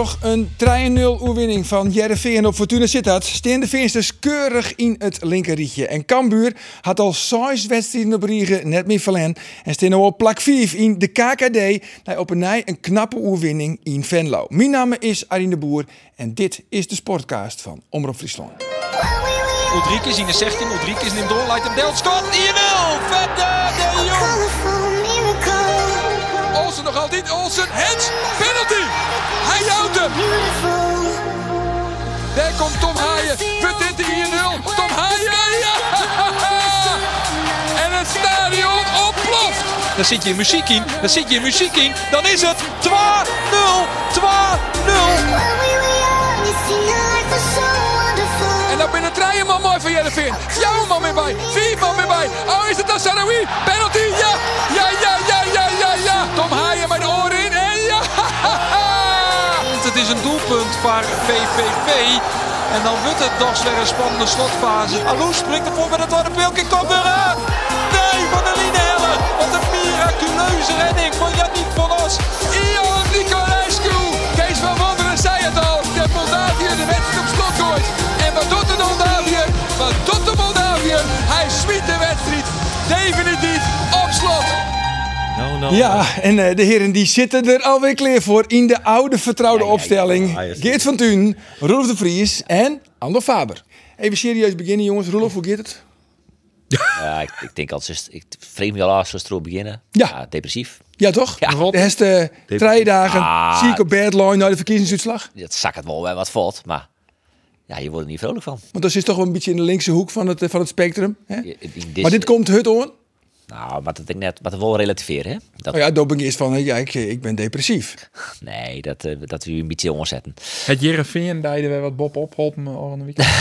Toch een 3-0 oerwinning van Jereveen op Fortuna Sittard. Steen de Veersters keurig in het linkerrietje. En Cambuur had al 6 wedstrijden op Riegen net meer verlen. En steen nu op plak 5 in de KKD. Nou, op een nij een knappe oerwinning in Venlo. Mijn naam is Arine de Boer en dit is de sportcast van Omroep Friesland. Ulrike in de 16, Ulrike is in door, leidt hem Delt, schot, nog altijd, Olsen, Hens, penalty! Hij houdt hem! Daar komt Tom Haaien, punt in 1-0, Tom Haaien, ja! En het stadion ontploft! Dan zit je muziek in, dan zit je muziek in, dan is het 2-0, 2-0! En dan binnen treien man mooi van Jereveen. Jouw man weer bij. Vier man weer bij. Oh, is het dan Sarawi? Penalty. Een doelpunt voor VVV. En dan wordt het toch weer een spannende slotfase. Alou springt ervoor met het tweede peeltje. Komt weer aan. Nee, van de Helle. Wat een miraculeuze redding van Yannick van Os. Ion Nicolescu. Kees van Wonderen zei het al. De Moldavië de wedstrijd op slot gooit. En wat doet de Moldavië? Wat doet de Moldavië? Hij smiet de wedstrijd definitief op slot. Ja, en eh, de heren die zitten er alweer klaar voor in de oude vertrouwde opstelling. Geert van Tuin, Rolf de Vries en Ander Faber. Even serieus beginnen jongens. Rolf, hoe gaat het? Ja, ik, ik denk als ik vreemd me al af zoals erop beginnen. Ja. depressief. Ja, toch? Ja. De heste drie dagen Ah. ziek op bedline naar de verkiezingsuitslag. Dat zak het wel wel wat valt, maar ja, je wordt er niet vrolijk van. Want dat is toch wel een beetje in de linkse hoek van het, eh, van het spectrum. Hè? Je- Maar dit komt het on. Nou, wat ik net, wat we wel relativeren, hè? Dat, Nou ja, ik eerst van, eh, ja, ik, ik ben depressief. Nee, dat, eh, dat we u een beetje omzetten. Het Jereveen deden we wat Bob opholpen over een weekend.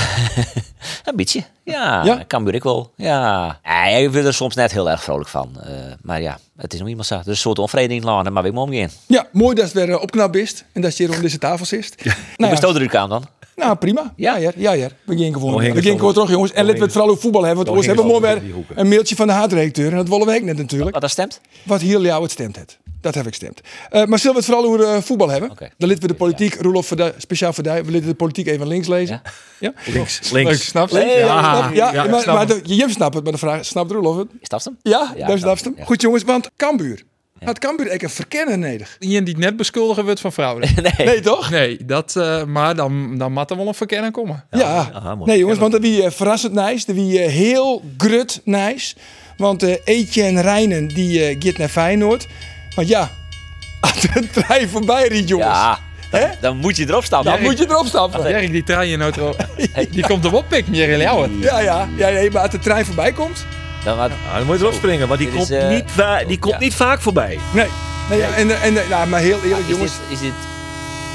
Een beetje, ja. Ja? Kan ik wel, ja. Nee, ik word er soms net heel erg vrolijk van. eh, maar ja, het is nog iemand zo. Dus een soort onvrede laten, maar we omgaan. Ja, mooi dat het weer eh, opknapt is. En dat je hier rond deze tafel zit. Hoe Nou, bestoot er u aan dan? Nou, prima. Ja, ja, ja. ja. We gaan gewoon. Oh, We gaan al- gewoon terug, jongens. En laten we het vooral over voetbal hebben. Want we hebben die hoeken. een mailtje van de haardredacteur. En dat willen we ook net natuurlijk. Wat dat stemt? Wat hier jou het stemt het. Dat heb ik stemt. Eh, maar zullen we het vooral over eh, voetbal hebben? Dan laten we de politiek, Roelof, voor de- speciaal voor jou. We laten de politiek even links lezen. Ja? Links, Leuk, links. snap je? Ja, ja, ja, maar, de, je snapt het, maar de vraag, snapt Roelof het? Is dat hem? Ja, Ja, daar snap snapt hem. ja. Goed jongens, want Cambuur. Had Cambuur eigenlijk een verkennen nodig? Iemand die net beschuldigen wordt van fraude. Nee. Nee, toch? Nee, dat, eh, maar dan, dan moet er wel een verkenning komen. Ja, aha, mooi. nee jongens, want dat wie eh, verrassend nice, dat wie eh, heel grut nice. Want eh Etienne Rijnen die eh gaat naar Feyenoord. Want ja, als een trein voorbij riet jongens, Ja, Hè? dan moet je erop staan. dan moet je erop stappen. Jerk, die trein in auto, die komt erop pikken, Jerry. Ja, ja, ja, nee, maar als de trein voorbij komt, Dan, moet je erop springen, want die komt, is, eh, niet, die komt ja. niet vaak voorbij. nee. nee, en, en, nou, maar heel eerlijk is, jongens, dit, is dit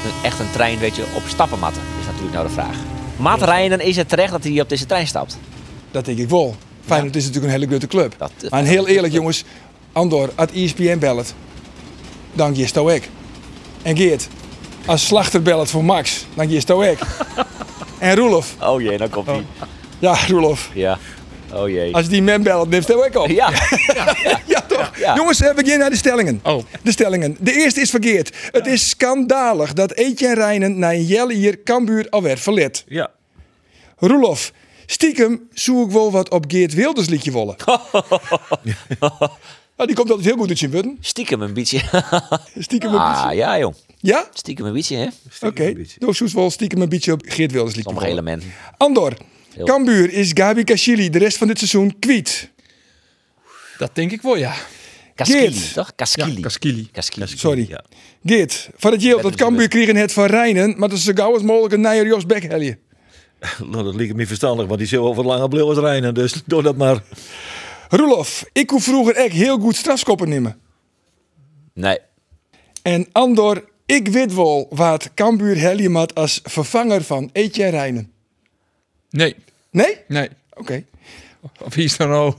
een- echt een trein weet je, op stappenmatten? Is natuurlijk nou de vraag. Maat rijden, is het terecht dat hij op deze trein stapt? dat denk ik wel. Feyenoord is natuurlijk een hele grote club. Dat, Maar heel eerlijk jongens, Andor, als E ESPN belt, dan ook ik. En Geert, als Slachter belt voor Max, dan ook ik. En Roelof, Oh jee, dan komt hij. ja Roelof, Ja. Oh jee. als die man belt, neemt hij ook op. Ja. Ja, toch? Ja. Jongens, we beginnen naar de stellingen. Oh. De stellingen. De eerste is verkeerd. Het is schandalig dat Etienne Rijnen na een jelle hier Cambuur alweer verlet. Ja. Roelof, stiekem zoek ik wel wat op Geert Wilders liedje willen. Ah, die komt altijd heel goed uit je putten. Stiekem een beetje. Stiekem een Ah beetje. ja jong. Ja? Stiekem een beetje hè. Oké. een beetje. Doe zoek wel stiekem een beetje op Geert Wilders liedje Sommige elementen. Andor, Heel- Cambuur is Gabi Kashili de rest van dit seizoen kwiet. Dat denk ik wel, ja. Kaskili, Geert. toch? Kaskili. Ja, Kaskili. Kaskili. Sorry. Ja. Geert, van het yield dat Cambuur kregen het van Rijnen, maar dat is zo gauw als mogelijk een nijer Jos Beck helje. Nou, dat lijkt me verstandig, want die zullen over lange bleeuwers rijden. Dus doe dat maar. Roelof, ik hoef vroeger echt heel goed strafskoppen nemen. Nee. En Andor, ik weet wel wat Cambuur helje als vervanger van Etienne Rijnen. Nee, Nee? nee. Oké. Of wie is er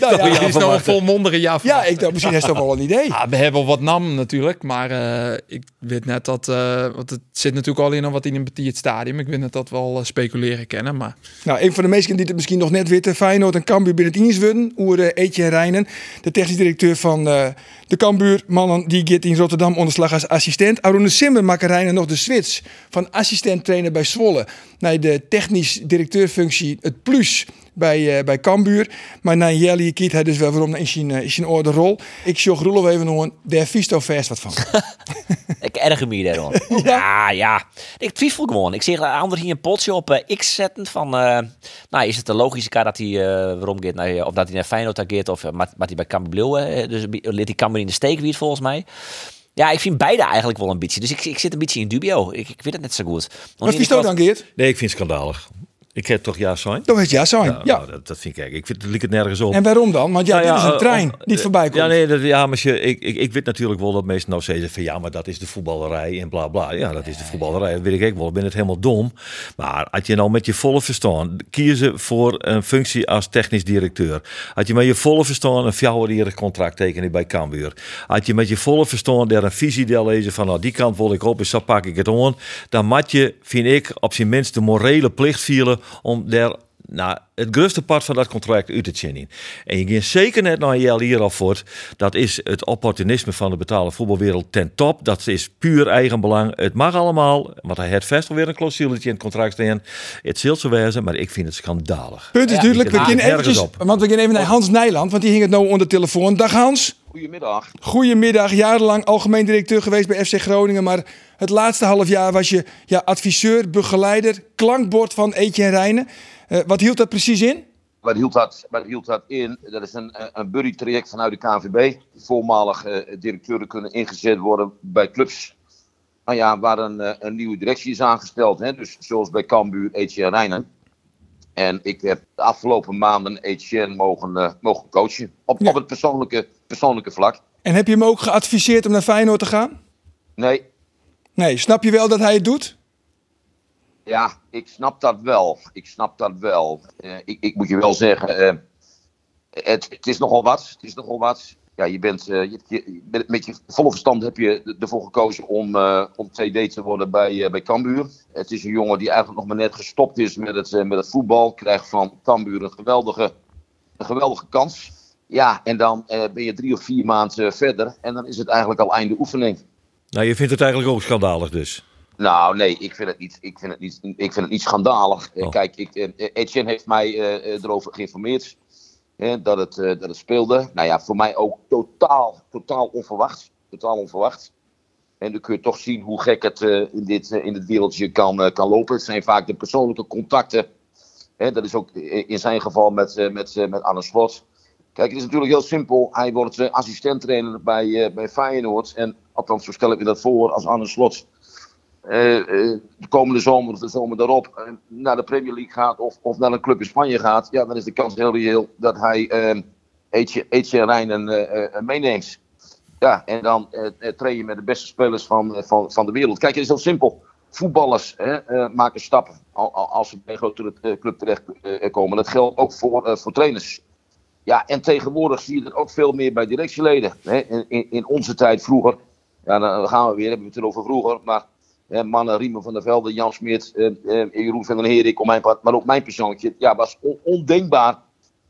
nou ja, is nou een volmondige ja. ja, ik dacht, misschien is dat wel een idee. Ja, we hebben wel wat namen natuurlijk, maar eh, ik weet net dat, eh, want het zit natuurlijk al in wat in een het stadium. Ik weet net dat we al eh, speculeren kennen, maar Nou, een van de meesten die het misschien nog net weten, Feyenoord en Cambuur binnen het eens worden. Oer uh, Etienne Rijnen, de technisch directeur van eh, de Cambuur mannen, die gaat in Rotterdam onderslag als assistent. Arune Simmer maakt Rijnen nog de switch van assistent trainer bij Zwolle naar de technisch directeurfunctie, het plus bij, eh bij Cambuur. Maar na Jelly kiet hij dus wel waarom in zijn, eh, in zijn orde rol. Ik zocht Roelof even nog een, daar vies toch vast wat van. Ik erger me daarom. ja. ja, Ik twijfel gewoon. Ik zie de ander hier een potje op eh, X zetten van... eh, nou, is het de logische kaart dat hij eh, waarom gaat naar, of dat hij naar Feyenoord gaat of uh, maar hij bij Cambuur eh, dus liet hij Cambuur in de steek wie volgens mij. Ja, ik vind beide eigenlijk wel een beetje. Dus ik, ik zit een beetje in dubio. Ik, ik weet het net zo goed. Wat vies toch dan, Geert? Nee, ik vind het schandalig. Ik heb toch ja zijn? Dat is ja zijn. Ja, Ja. nou, dat, dat vind ik eigenlijk. Ik vind het ligt het nergens op. En waarom dan? Want ja, Nou dit is een eh, trein of- die eh, voorbij komt. Ja, nee, dat, ja maar je, ik, ik, ik weet natuurlijk wel dat mensen nou zeggen van ja, maar dat is de voetballerij en bla bla. Ja, dat is de voetballerij. Dat weet ik ook wel. Ik ben het helemaal dom. Maar als je nou met je volle verstand kiezen voor een functie als technisch directeur. Had je met je volle verstand een vijfjarig contract tekenen bij Cambuur. Had je met je volle verstand daar een visie deel lezen van nou die kant wil ik op en zo pak ik het aan. Dan moet je, vind ik, op zijn minst de morele plicht vielen om daar nou, het grootste part van dat contract uit te zien. En je gaat zeker net naar Jel hier al voort. Dat is het opportunisme van de betaalde voetbalwereld ten top. Dat is puur eigenbelang. Het mag allemaal, want hij heeft vast alweer een clausuletje in het contract staan. Het zult zo wezen, maar ik vind het schandalig. Punt is Ja, duidelijk. We nergens eventjes, op. want we gaan even naar Hans Nijland, want die hing het nou onder de telefoon. Dag Hans. Goedemiddag. Goedemiddag, jarenlang algemeen directeur geweest bij FC Groningen. Maar het laatste half jaar was je ja, adviseur, begeleider, klankbord van Etienne Rijnen. Eh, wat hield dat precies in? Wat hield dat, wat hield dat in? Dat is een, eh, een buddy traject vanuit de KNVB. Voormalig eh, directeuren kunnen ingezet worden bij clubs. Nou ja, waar een, een nieuwe directie is aangesteld. Hè? Dus zoals bij Cambuur, Etienne Rijnen. En ik heb de afgelopen maanden Etienne mogen, mogen coachen. Op, Ja. op het persoonlijke, persoonlijke vlak. En heb je hem ook geadviseerd om naar Feyenoord te gaan? Nee, Nee, snap je wel dat hij het doet? Ja, ik snap dat wel. Ik snap dat wel. Eh, ik, ik moet je wel zeggen, eh, het, het is nogal wat. Het is nogal wat. Ja, je bent, eh, je, met, je volle verstand heb je er- ervoor gekozen om, om TD te worden bij, bij Cambuur. Het is een jongen die eigenlijk nog maar net gestopt is met het, met het voetbal. Krijgt van Cambuur een geweldige, een geweldige kans. Ja, en dan ben je drie of vier maanden verder. En dan is het eigenlijk al einde oefening. Nou, je vindt het eigenlijk ook schandalig dus. Nou, nee, ik vind het niet, ik vind het niet, ik vind het niet schandalig. Eh, Oh. Kijk, ik, eh, Etienne heeft mij eh, eh, erover geïnformeerd dat, het, eh, dat het speelde. Nou ja, voor mij ook totaal, totaal onverwacht. Totaal onverwacht. En dan kun je toch zien hoe gek het eh, in, dit, eh, in dit wereldje kan, eh, kan lopen. Het zijn vaak de persoonlijke contacten. Dat is ook in zijn geval met, eh, met, eh, met Arne Slot. Kijk, het is natuurlijk heel simpel. Hij wordt assistent-trainer bij, eh, bij Feyenoord. En althans, zo stel ik me dat voor als Arne Slot eh, eh, de komende zomer of de zomer daarop eh, naar de Premier League gaat of, of naar een club in Spanje gaat, ja, dan is de kans heel reëel dat hij eh Etje, Etje Rijnen eh, eh, meeneemt. Ja, en dan eh, eh, train je met de beste spelers van, eh, van, van de wereld. Kijk, het is heel simpel. Voetballers hè, eh, maken stappen al- al- als ze bij een grotere eh, club terechtkomen. dat geldt ook voor, eh, voor trainers. Ja, en tegenwoordig zie je dat ook veel meer bij directieleden. Hè. In, in, in onze tijd vroeger, ja, dan gaan we weer, hebben we het erover vroeger. Maar mannen, Riemen van der Velde, Jan Smit, eh, eh, Jeroen van den Herik, om mijn part, maar ook mijn persoontje. Ja, was on- ondenkbaar,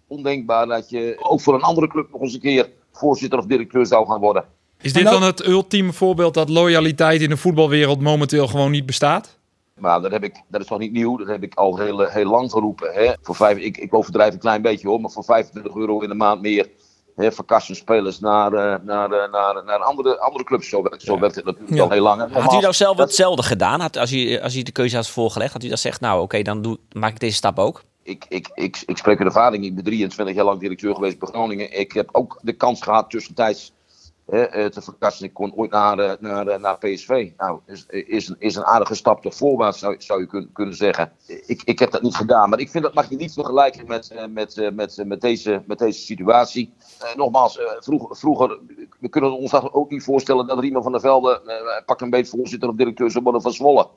ondenkbaar dat je ook voor een andere club nog eens een keer voorzitter of directeur zou gaan worden. is dit dan het ultieme voorbeeld dat loyaliteit in de voetbalwereld momenteel gewoon niet bestaat? Maar dat, heb ik, dat is toch niet nieuw, dat heb ik al heel, eh, heel lang geroepen. Hè? Voor vijf, ik, ik overdrijf een klein beetje hoor, maar voor 25 euro in de maand meer hè, verkassen spelers naar, eh, naar, eh, naar, naar andere, andere clubs. Zo, zo werkt het natuurlijk Ja. al heel lang. Had u nou zelf dat- hetzelfde gedaan? Had, als, u, als u de keuze had voorgelegd, had u dat zegt, nou oké, dan doe, maak ik deze stap ook? ik, ik, ik, ik spreek uit ervaring. Ik ben 23 jaar lang directeur geweest bij Groningen. Ik heb ook de kans gehad tussentijds te verkassen. Ik kon ooit naar, eh, naar, eh, naar PSV. Nou, is, is, een, is een aardige stap toch voorwaarts, zou, zou je kun, kunnen zeggen. Ik, ik heb dat niet gedaan. Maar ik vind dat mag je niet vergelijken met, eh, met, eh, met, eh, met, deze, met deze situatie. Eh, nogmaals, eh, vroeger, vroeger, we kunnen ons ook niet voorstellen dat Riemen van der Velde eh, pak een beetje voorzitter of directeur zou worden van Zwolle.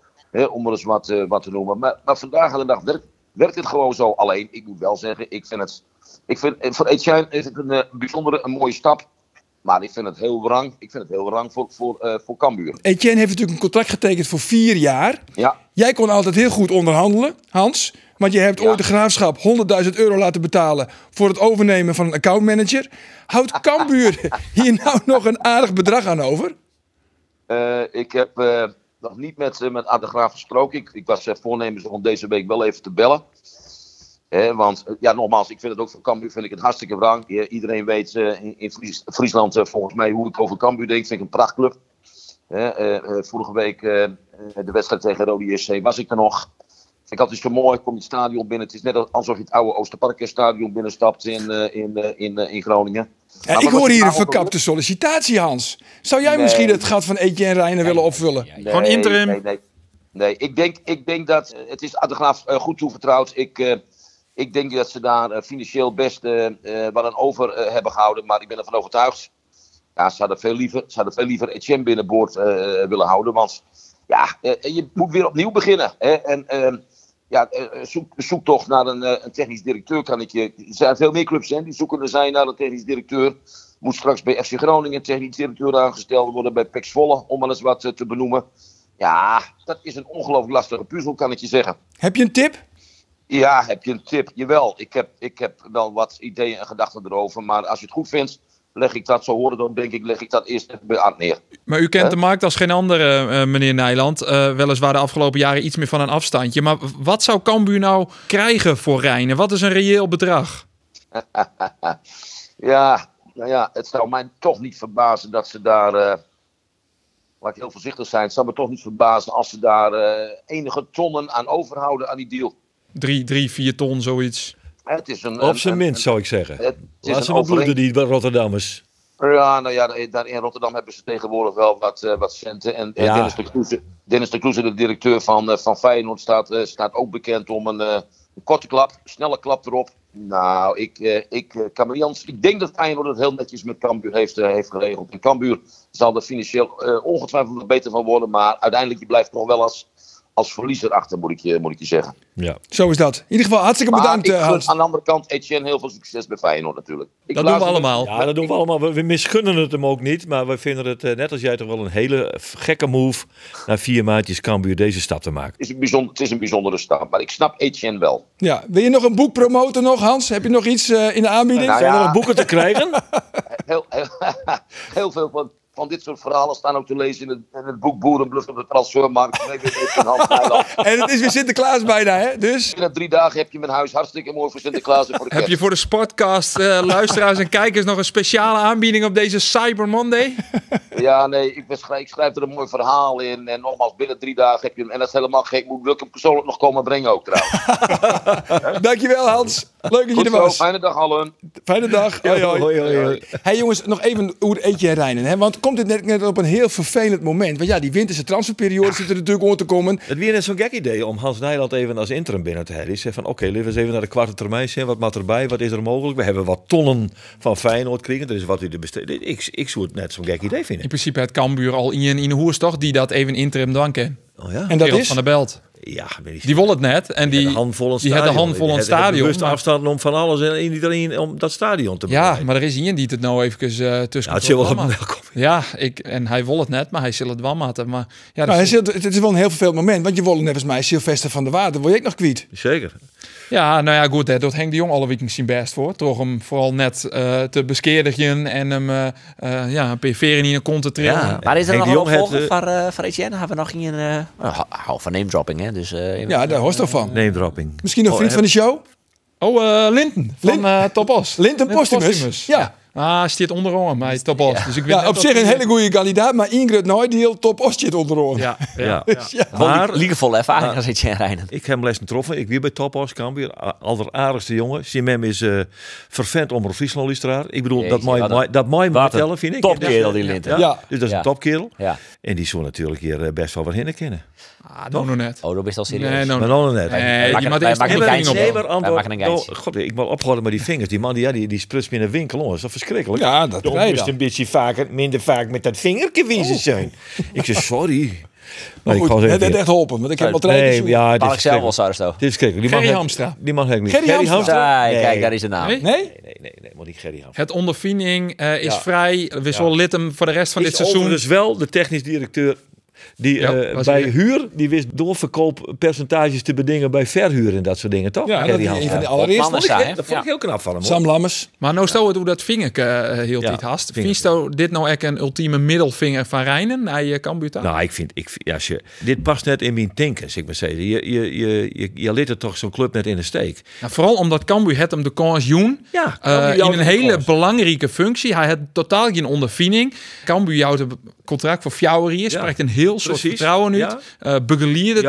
Om er eens wat, eh, wat te noemen. Maar, maar vandaag aan de dag werkt, werkt het gewoon zo. Alleen, ik moet wel zeggen, ik vind het, ik vind, voor Etienne is het een bijzondere, een mooie stap. Maar ik vind het heel wrang. Ik vind het heel wrang voor, voor, uh, voor Cambuur. Etienne heeft natuurlijk een contract getekend voor vier jaar. Ja. Jij kon altijd heel goed onderhandelen, Hans. Want je hebt Ja. ooit de graafschap 100.000 euro laten betalen voor het overnemen van een accountmanager. Houdt Cambuur hier nou nog een aardig bedrag aan over? Eh, ik heb eh, nog niet met, met Ad de Graaf gesproken. Ik, ik was voornemens om deze week wel even te bellen. Hè, want uh, ja, nogmaals, ik vind het ook voor Cambuur vind ik het hartstikke wrang. Iedereen weet uh, in, in Fries, Friesland uh, volgens mij hoe ik over Cambuur denk. Vind ik een prachtclub. Hè, vorige week de wedstrijd tegen Rode SC was ik er nog. Ik altijd zo mooi. Kom je het stadion binnen. Het is net alsof je het oude Oosterparkstadion binnenstapt in, in, in, in Groningen. Ja, ik hoor hier een verkapte sollicitatie, Hans. Zou jij nee. misschien het gat van Etienne Reijnen nee. willen opvullen? Nee, Gewoon interim. Nee, nee, nee. ik, denk, ik denk dat het is Ad de Graaf uh, goed toevertrouwd. Ik, uh, ik denk dat ze daar uh, financieel best wat aan over hebben gehouden. Maar ik ben ervan overtuigd. Ja, ze hadden veel liever, ze hadden veel liever Etienne binnenboord willen houden. Want ja, je moet weer opnieuw beginnen. Hè? En ehm, ja, zoek, zoek toch naar een, een, technisch directeur. Kan ik je. Er zijn veel meer clubs hè, die zoeken zijn naar een technisch directeur. Moet straks bij FC Groningen een technisch directeur aangesteld worden. Bij PEC Zwolle, om maar eens wat te benoemen. Ja, dat is een ongelooflijk lastige puzzel, kan ik je zeggen. Heb je een tip? Ja, heb je een tip? Jawel, ik heb, ik heb wel wat ideeën en gedachten erover. Maar als je het goed vindt, leg ik dat zo horen. Dan denk ik, leg ik dat eerst even bij Art neer. Maar u kent de markt als geen andere, uh, meneer Nijland. Uh, weliswaar de afgelopen jaren iets meer van een afstandje. Maar wat zou Cambuur nou krijgen voor Rijnen? Wat is een reëel bedrag? ja, nou ja, het zou mij toch niet verbazen dat ze daar... Uh, laat ik heel voorzichtig zijn. Het zou me toch niet verbazen als ze daar enige tonnen aan overhouden aan die deal. Drie, drie vier ton, zoiets. Het is een, Op zijn minst, een, zou ik zeggen. Het is Laat ze maar bloeden, die Rotterdammers. Ja, nou ja, daar in Rotterdam hebben ze tegenwoordig wel wat, uh, wat centen. En. Dennis, de Kloeze, Dennis de Kloeze, de directeur van, uh, van Feyenoord, staat, uh, staat ook bekend om een, een korte klap, snelle klap erop. Nou, ik, uh, ik, uh, ik denk dat Feyenoord het heel netjes met Cambuur heeft, uh, heeft geregeld. En Cambuur zal er financieel uh, ongetwijfeld beter van worden. Maar uiteindelijk je blijft nog wel als, als verliezer achter, moet ik, je, moet ik je zeggen. Ja. Zo is dat. In ieder geval hartstikke Maar bedankt, ik gun Hans. aan de andere kant Etienne heel veel succes bij Feyenoord natuurlijk. Ik Dat doen we allemaal. ja, dat doen we allemaal. We, we misgunnen het hem ook niet. Maar we vinden het, eh, net als jij, toch wel een hele gekke move... na vier maandjes Cambuur deze stap te maken. Het is, een bijzonder, het is een bijzondere stap, maar ik snap Etienne wel. Ja. Wil je nog een boek promoten nog, Hans? Heb je nog iets uh, in de aanbieding? Nou Zijn er ja. nog boeken te krijgen? Heel, heel, heel veel van, van dit soort verhalen staan ook te lezen in het, in het boek Boerenbluff op de transfermarkt. Nee. En het is weer Sinterklaas bijna, hè? Dus Binnen drie dagen heb je mijn huis hartstikke mooi voor Sinterklaas en voor de Heb je voor de Sportcast uh, luisteraars en kijkers nog een speciale aanbieding op deze Cyber Monday? Ja, nee, ik, beschrijf, ik schrijf er een mooi verhaal in. En nogmaals, binnen drie dagen heb je hem. En dat is helemaal gek. Moet ik hem persoonlijk nog komen brengen ook trouwens. dankjewel, Hans. Leuk dat je er zo, was. fijne dag allen. Fijne dag. Hoi, hoi. Hoi, hoi, hoi. Hey jongens, nog even hoe het eetje rijden. Hè? Want komt dit net, net op een heel vervelend moment? Want ja, die winterse transferperiode zit er natuurlijk om te komen. Het weer net zo'n gek idee om Hans Nijland even als interim binnen te hebben. Die zegt van oké, laten we eens even naar de kwarte termijn zien. Wat maakt erbij? Wat is er mogelijk? We hebben wat tonnen van Feyenoord kregen. Dat is wat u de besteedt. Ik, ik zou het net zo'n gek idee vinden. In principe het Cambuur al in, in de hoers toch, die dat even interim dan kent. Oh ja? En dat Gerald is? van der Belt. Ja, weet ik Die wil het net. En die, de handvol een die had de stadion. handvol een Die had- had stadion. bewust maar- afstand om van alles en iedereen om dat stadion te ja, bereiken. maar er is iemand die het nou even uh, tussen Ja, het zal wel op. Ja, ik, en hij wil het net, maar hij zal het wel matten. Maar ja, Nou, is- het is- het is wel een heel vervelend moment. Want je wilde net als mij Sylvester van der Waarde. Wil je ook nog kwijt? Zeker. ja, nou ja, goed. Hè, dat Henk de Jong alle weekend zijn best voor. Toch hem vooral net eh, te beskeerdigen en hem eh, eh, ja, een PV in de kont te trillen. Ja, maar is er Henk nog de een het, van, uh, van Etienne? Hebben we nog geen... Uh, hou van name dropping, hè? Dus, uh, Ja, daar hoort toch van. Name dropping. Misschien nog Oh, vriend heb- van de show? Oh, eh Linten van Lin- eh Topos. Linten Postumus. Ja. Ah, staat onderom bij Topos. Dus ik weet Ja, net op zich een hele goede kandidaat. Maar Ingrid nooit die heel top ostje onder Ja, ja. Ja. Ja. Maar Liegevolle ervaring als Etienne Rijnen. ik heb hem les getroffen. Ik weer bij Topos, Cambuur. Alleraardigste jongen. Simem is eh vervent om Friesland luisteraar. Ik bedoel, dat mooi, dat mooi vertellen, vind ik. topkerel, die Linten. Ja. Ja. Dus dat is Ja. een topkerel. Ja. En die zou natuurlijk hier eh, best wel wat hinnen kennen. Ah, nou nog net. Oh, dat is al serieus. Nee, Maar nog net. Nee, Wij je eerst nog een geintje. ding op. Nee, maar-. Oh, God, ik moet ophouden met die vingers. Die man die, ja, die, die sprutst me in een winkel. hoor. Dat is toch verschrikkelijk? Ja, dat dan. een beetje vaker, minder vaak met dat vingertje wezen zijn. Ik zeg, sorry. Maar ik goed, heeft echt geholpen, want ik heb al drie Nee, ja, is ik zelf wel. Sarsto. Dit is. Die Gerry mag ik- Hamstra. Die mag ik niet. Gerry Hamstra? Nee, Nee. kijk, daar is de naam. Nee? Nee? Nee, nee, nee, maar niet Gerry Hamstra. Het ondervinding eh, is Ja. vrij. We zullen lid hem voor de rest van is dit seizoen. overigens wel de technisch directeur die Ja, eh, bij huur, die wist doorverkooppercentages te bedingen bij verhuur en dat soort dingen, toch? Ja, dat is een van de allereerste. Dat vond ik- zijn, Dat vond ik ja. heel knap van hem. hoor. Sam Lammers. Maar nou stel het hoe dat vingerk eh heel Ja, tijd hast. Vindt dit nou echt een ultieme middelvinger van Rijnen naar je Cambuur toe? Nou, ik vind, ik, vind- als je, dit past net in mijn denken, zeg maar zeggen. Je, je, je, je, je liet er toch zo'n club net in de steek. Nou, vooral omdat Cambuur het hem de kans joen. Ja, Cambuur in een hele kans. belangrijke functie. Hij had totaal geen ondervinding. Cambuur jouwt een contract voor vier jaar. Spreekt een heel soort precies. vertrouwen uit. Ja. Eh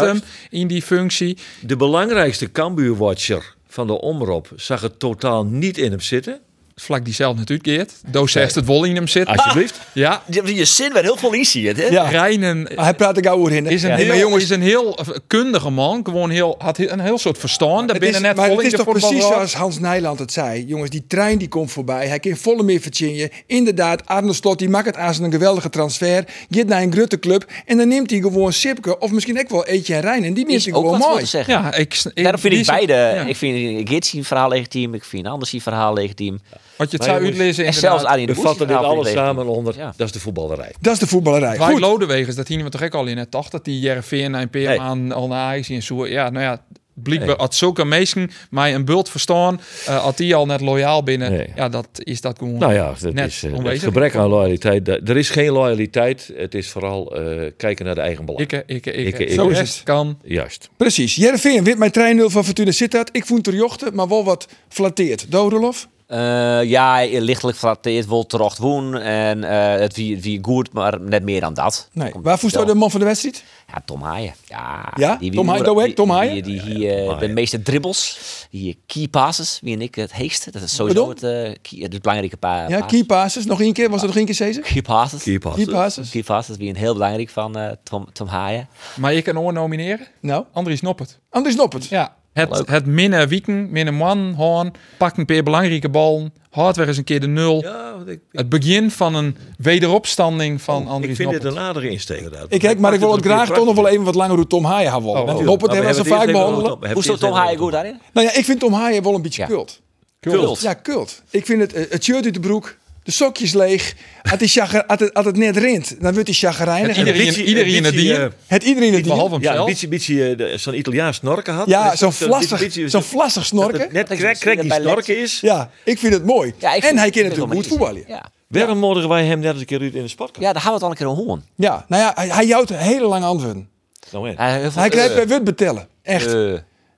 hem in die functie. De belangrijkste Cambuur-watcher van de omroep zag het totaal niet in hem zitten. Vlak die zelf natuurlijk Geert. Doos zegt het in hem zit. Alsjeblieft. Ja, Je, zin werd heel veel hè? Ja. Rijnen hij praat er gauw over in. is een, Nee, heel, maar jongens, is een heel kundige man. Gewoon heel, had een heel soort verstand. Daar Het binnen is, net maar vol het in is toch precies zoals Hans Nijland het zei. Jongens, die trein die komt voorbij. Hij kan volle meer. Inderdaad, Arne Slot die maakt het aan zijn een geweldige transfer. Gaat naar een grote club. En dan neemt hij gewoon Sipke. Of misschien ook wel Eetje en Rijn. En die neemt Is hij ook gewoon mooi. Ja, ik, ik, Daarom vind die ik beide. ja. Ik vind Gits een verhaal legitiem. Ik vind Anders een verhaal legitiem. Wat je het zou uitlezen En inderdaad. zelfs Arjen de We vatten dit alles samen onder. Ja. Dat is de voetballerij. Dat is de voetballerij. Waar Goed. Lodewegers, dat zien we toch ook al in het 80, die Jereveen en PM Nee. aan al naar Ajax en zo. Ja, nou ja, blijkbaar had zulke mensen mij een bult verstaan, eh had die al net loyaal binnen. Nee. Ja, dat is dat gewoon. Nou ja, dat Net is eh, het gebrek aan loyaliteit. Er is geen loyaliteit. Het is vooral eh, kijken naar de eigen belang. Ik, ik, ik, Zo is het. kan. Juist. Precies. Jereveen wint mijn trein 0 van Fortuna Sittard. Ik vond er jochten, maar wel wat flatteerd. Dodelof? Eh, ja, lichtelijk flatteerd, wel terecht woen. En eh, het wie, wie goed, maar net meer dan dat. Nee. Waar voest wel. de man van de wedstrijd? Ja, Tom Haaien. Ja, Ja? Tom Haaien, Tom? Die, die, die, eh, de meeste dribbles, die key passes, wie en ik het heegste. Dat is sowieso het, eh, key- het belangrijke pa Ja, key passes. Nog één keer. Was er nog één keer Cesar? Key passes. Key passes. Key passes, wie een heel belangrijk van Tom, Tom Haaien. Maar je kan oor nomineren. Nou, Andries Noppert. Andries Noppert. Ja. Het, het minnen wieken, minnen man, hoorn, pak een paar belangrijke ballen, weer eens een keer de nul. Ja, ik, Het begin van een wederopstanding van ik Andries vind dit een aardige insteek. inderdaad. Ik heb, maar ik wil het graag toch nog wel even wat langer hoe Tom Haaien gaan wollen. Oh, Want oh. Hebben zo vaak behandelen. Hoe stond Tom Haaien goed daarin? Nou ja, ik vind Tom Haaien wel een beetje kult. Kult. Ja, kult. Ik vind het, eh, het shirt uit de broek, de sokjes leeg. Als, die chagr- als, het, als het net rint, dan wordt hij chagrijnig. Het iedereen- een het dier. eh, Het iedereen het Behalve dier. Ja, een beetje, beetje de- zo'n Italiaans snorken had. Ja, zo'n vlassig, zo'n vlassig dat snorken. het net krek, die snorken is. Ja, ik vind het mooi. Ja, en hij kan natuurlijk het goed voetballen. Ja. Waarom mogen wij hem net eens een keer uit in de sport? ja, daar gaan we het al een keer om horen. Ja, nou ja, hij, hij jouwt hele lange antwoorden. Nou. Hij, veel- Hij krijgt bij Wut betellen. Echt. eh.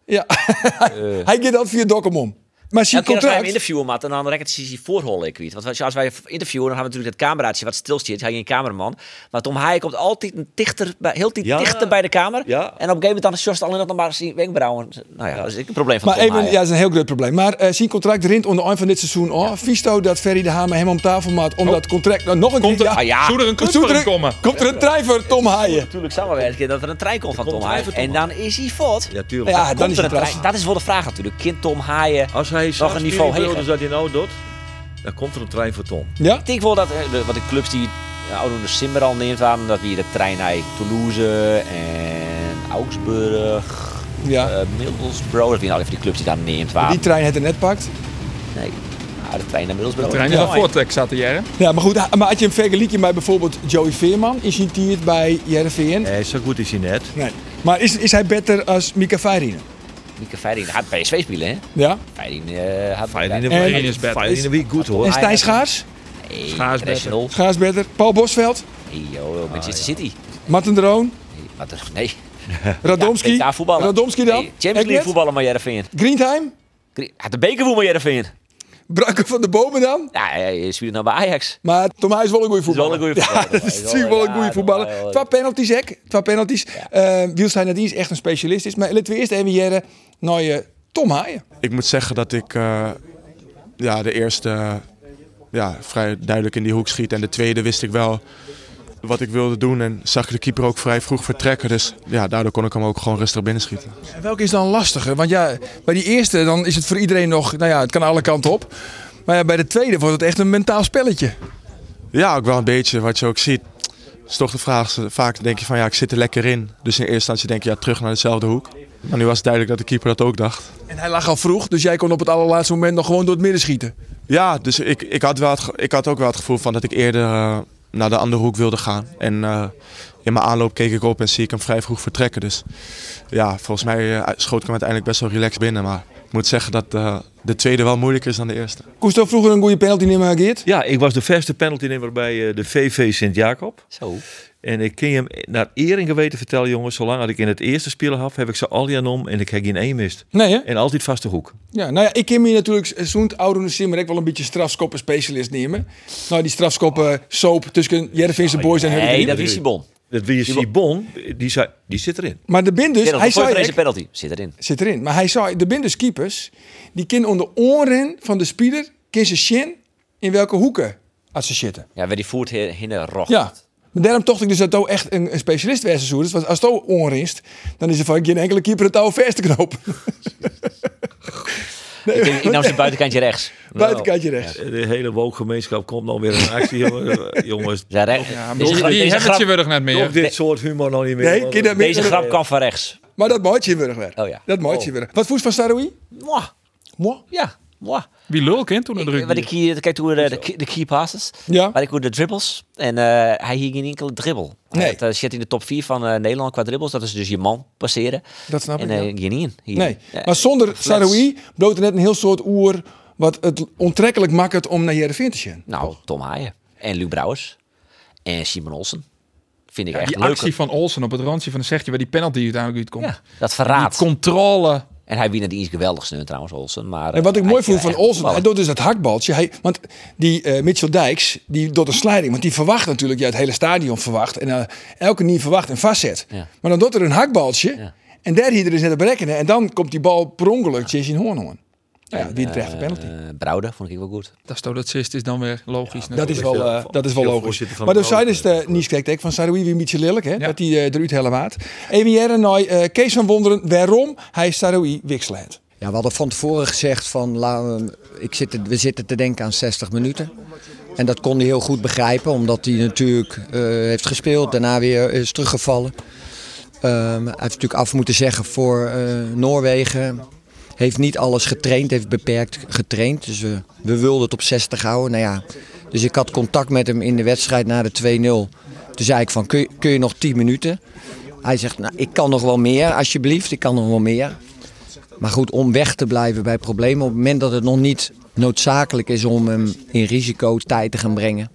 Ja. hij gaat dat via Dokkum om. Maar zie Elke keer als wij hem contract. interviewen, Matt, en dan rekt het hij voorholen, ik weet. Want als- wij interviewen, dan gaan we natuurlijk het cameraatje wat stilstaat. Hij is een cameraman. Maar Tom Haaien komt altijd een dichter bij, heel die Ja. dichter bij de kamer. Ja. En op een gegeven moment dan is Just alleen nog maar zien wenkbrauwen. Nou ja, dat is een probleem van Maar Tom even, ja, dat is een heel groot probleem. Maar eh zijn contract rint onder eind van dit seizoen. Oh, Visto dat Ferry de Hamer hem om tafel maakt om dat contract nou, nog een Komt keer. er, Ah, ja. Zou er een Komt voor er komen? Komt er een trein voor Tom Haaien? Natuurlijk samenwerken dat er een trein komt van Tom Haaien. En dan is hij voort. Ja, tuurlijk. Ja, dan Komt is er een trein. Dat is wel de vraag natuurlijk. Kind Tom Haaien. Als hij Nog zo'n een niveau niveau hoger. dat hij nou doet, dan komt er een trein voor Tom. Ja? Ik denk wel dat eh, de, wat de clubs die ja, oude Simmer al neemt waren, dat we de trein naar Toulouse en Augsburg, Ja. eh, Middlesbrough, dat zijn al even die clubs die daar neemt waren. Die trein het er net pakt. Nee, ah, de trein naar Middlesbrough. De trein is Ja. al voortrek zat te jaren. Ja, maar goed, maar als je hem vergelijkt met bijvoorbeeld Joey Veerman, is hij het bij Jereveen? Nee, zo goed is hij net. Nee. Maar is, is hij beter als Mika Feirine? Mieke Feyenoord gaat PSV spelen, hè? Ja? Feyenoord eh had Feyenoord is beter. Feyenoord wie goed hoor. En Stijn Schaars? Nee, Schaars International. Schaars beter. Paul Bosveld? Nee, joh, Manchester City. Martin Droon? Nee, er- nee. Radomski? Ja, voetballen. Radomski dan? Nee, Champions League voetballen maar Jereveen. Greentime? Had de beker voetbal Jereveen. Brakke van de Bomen dan? Ja, hij speelde nou bij Ajax. Maar Tom is wel een goede is wel voetballer. een goeie voetballer. Ja, dat is natuurlijk wel een goede voetballer. Ja, Twee penalties, hek. Twee penalties. Wiels hij nadien is echt een specialist is. Maar laten we eerst even jaren naar je Tom Haaien. Ik moet zeggen dat ik eh, ja, de eerste ja, vrij duidelijk in die hoek schiet. En de tweede wist ik wel wat ik wilde doen. En zag ik de keeper ook vrij vroeg vertrekken. Dus ja, daardoor kon ik hem ook gewoon rustig binnenschieten. En welke is dan lastiger? Want ja, bij die eerste dan is het voor iedereen nog, nou ja, het kan alle kanten op. Maar ja, bij de tweede wordt het echt een mentaal spelletje. Ja, ook wel een beetje wat je ook ziet. is toch de vraag. Vaak denk je van ja, ik zit er lekker in. Dus in eerste instantie denk je ja, terug naar dezelfde hoek. Maar nu was het duidelijk dat de keeper dat ook dacht. En hij lag al vroeg, dus jij kon op het allerlaatste moment nog gewoon door het midden schieten. Ja, dus ik, ik, had, wel het, ik had ook wel het gevoel van dat ik eerder eh, naar de andere hoek wilde gaan. En eh, in mijn aanloop keek ik op en zie ik hem vrij vroeg vertrekken. Dus ja, volgens mij eh, schoot ik hem uiteindelijk best wel relaxed binnen. Maar ik moet zeggen dat eh, de tweede wel moeilijker is dan de eerste. Koest vroeger een goede penalty nemen, Geert? Ja, ik was de verste penaltynemer bij eh, de VV Sint-Jacob. Zo. En ik kan je hem naar eer en geweten vertellen, jongens. Zolang dat ik in het eerste spelen had, heb ik ze al om en ik heb geen één mist. Nee, hè? En altijd vaste hoek. Ja, nou ja, ik ken me natuurlijk zo'n oude simmer ik wel een beetje strafskoppen specialist nemen. Nou, die strafskoppen soap tussen Jervinse boys en Nee, dat is Sibon. Dat wie je Sibon, die, zei, die zit erin. Maar de bin dus, Hij hij zei voor deze penalty. Zit erin. zit erin. Maar hij zei, de bin dus keepers, die kunnen onder oren van de speeder, kunnen ze zien in welke hoeken als ze zitten. Ja, waar die voert in de rog. Ja. Maar daarom tocht ik dus dat ook echt een, een specialist was. zo. Dus als het ook onrinst, dan is er van geen enkele keeper het touw vast te knopen. Ik, denk, ik nam zijn buitenkantje rechts. Buitenkantje rechts. De hele wookgemeenschap komt nou weer in actie, jongens. jongens. Ja, rechts. Ja, deze, die die hebben het je grap, weer net meer. Ook dit soort humor nog niet meer. Nee, want- deze meer- grap kan van rechts. Maar dat maatje in Burgweg. Oh ja. Dat maatje in Burgweg. Wat voest van Saroui? Mwah. Moi. Ja, mwah. Wie lul toen Ik, wat ik hier, kijk hoe de, de, de key passes. Ja. Maar ik hoor de dribbles. En eh, hij hier geen enkele dribbel. Nee. Hij had, eh, zit in de top 4 van eh, Nederland qua dribbles. Dat is dus je man passeren. Dat snap en ik, ja. in. Hier. Nee, Ja. maar zonder. Saroui bloot er net een heel soort oer wat het ontrekkelijk makkelijk om naar Jereveen te zien. Nou, Tom Haaien. En Luc Brouwers. En Simon Olsen. Vind ik echt die leuk. actie van Olsen op het randje van een zegje waar die penalty uiteindelijk uitkomt. Ja, dat verraadt. Die controle. En hij wint die is geweldig trouwens, Olsen. Maar, En wat ik eh, mooi vond van Olsen, hij- doet dus dat hakbaltje. Hij, want die eh, Mitchell Dijks, die doet een sliding. Want die verwacht natuurlijk, ja, het hele stadion verwacht. En eh, elke niet verwacht en vastzet. Ja. Maar dan doet er een hakbaltje. Ja. En daar hier er is net te berekenen. En dan komt die bal per ongeluk Jason Hoornhoorn. Nou ja, wie de terechte penalty. Eh, Brouwde vond ik wel goed. Dat is toch dat zist is dan weer logisch. Dat is wel, eh, dat is wel logisch. Maar de dan zei dus de nieuwskijk van Saroui weer een beetje lelijk, hè? Dat hij eh, eruit helemaal. Even jaren naar eh, Kees van Wonderen waarom hij Saroui wikslaat. Ja, we hadden van tevoren gezegd van laten we, ik zit, we zitten te denken aan 60 minuten. En dat kon hij heel goed begrijpen, omdat hij natuurlijk eh, heeft gespeeld, daarna weer is teruggevallen. Ehm, hij heeft natuurlijk af moeten zeggen voor eh, Noorwegen. Heeft niet alles getraind, heeft beperkt getraind. Dus we, we wilden het op 60 houden. Nou ja, dus ik had contact met hem in de wedstrijd na de 2-0. Toen zei ik van kun je, kun je nog 10 minuten? Hij zegt nou, ik kan nog wel meer alsjeblieft, ik kan nog wel meer. Maar goed, om weg te blijven bij problemen. Op het moment dat het nog niet noodzakelijk is om hem in risico tijd te gaan brengen,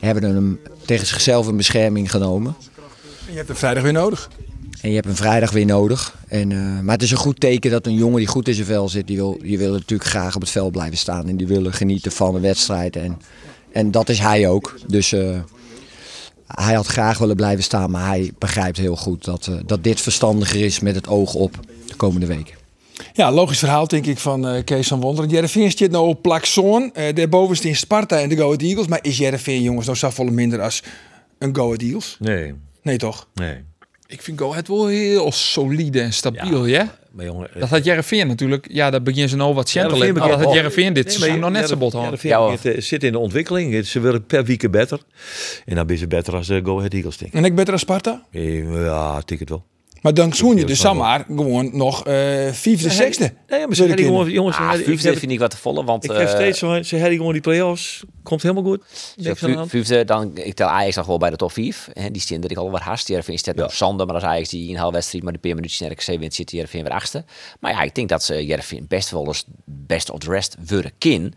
hebben we hem tegen zichzelf in bescherming genomen. Je hebt hem vrijdag weer nodig. En je hebt een vrijdag weer nodig. En, eh, maar het is een goed teken dat een jongen die goed in zijn vel zit, die wil, die wil natuurlijk graag op het veld blijven staan. En die willen genieten van de wedstrijd. En, en dat is hij ook. Dus eh, hij had graag willen blijven staan, maar hij begrijpt heel goed dat, eh, dat dit verstandiger is met het oog op de komende weken. Ja, logisch verhaal denk ik van eh, Kees van Wonderen. Jereveen zit nou op plak zoon. Uh, daarboven is Sparta en de Go Ahead Eagles. Maar is Jereveen jongens nou zoveel minder als een Go Ahead Eagles? Nee, Nee toch? nee. Ik vind Go Ahead wel heel solide en stabiel, ja? Maar jongen, Dat had Jereveen natuurlijk. Ja, dat beginnen ze nou wat Ja, dat had Jereveen dit Nee, maar nog net zo bot ja, hadden. Ja. Het zit in de ontwikkeling. Ze willen per week beter. En dan is het beter als de Go Ahead Eagles, denk ik. En ik beter als Sparta? Eh, Ja, tik het wel. Maar dan zoen je dus snel. maar gewoon nog eh vijfde, zesde. Nee, maar ze Zullen hebben gewoon, jongens, Ah, ik, vijfde vind ik wat te volle, want... ik heb eh, steeds zo, ze hebben gewoon die play-offs. Komt helemaal goed. De hand. Vijfde, dan, ik tel Ajax nog wel bij de top 5. En die staan er ik al wat haast. Die vind ik op Sander, maar als Ajax die inhaalwedstrijd maar die per minuutje naar RKC wint, zit Jervin weer achtste. Maar ja, ik denk dat ze Jervin best wel eens best of the rest worden kin.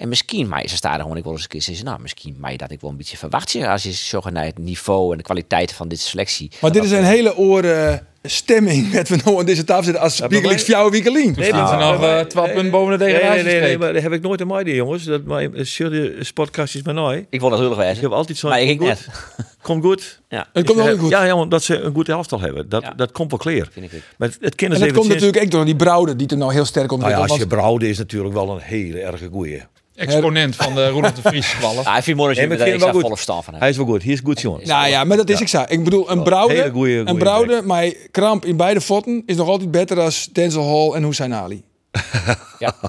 En misschien, maar ze staan er gewoon ik wel eens een keer zeggen, nou, misschien maar dat ik wel een beetje verwacht je als je zo naar het niveau en de kwaliteit van deze selectie. Maar dit Dat- is een hele oren stemming met we nou aan deze tafel zitten als mij- Fjouwe Wiekelien. Nee, maar- nog eh, 12 punten boven de nee, degradatie. nee, nee, maar dat heb ik nooit aan mij, die jongens. Dat mijn podcast is maar nooit. Ik vond het heel erg Ik heb altijd zo'n. Maar ik net. goed. Komt goed. Ja, Het komt wel goed. Ja, ja, want dat ze een goed elftal hebben. Dat, Ja. dat komt wel clear. vind ik. Maar het, het En dat komt natuurlijk ook door die Brouwer die er nou heel sterk Nou ja, als je Brouwde is natuurlijk wel een hele erge goeie. Exponent van de Roelof de Vries kwallen. Ja, ik vind het mooi dat je Nee, hem wel volle goed. verstand van hebt. Hij is wel goed. Hij is goed, jongen. Nou ja, maar dat is ik zo. Ik bedoel, een goeie- een Brouwer, maar kramp in beide voeten is nog altijd beter dan Denzel Hall en Hussein Ali.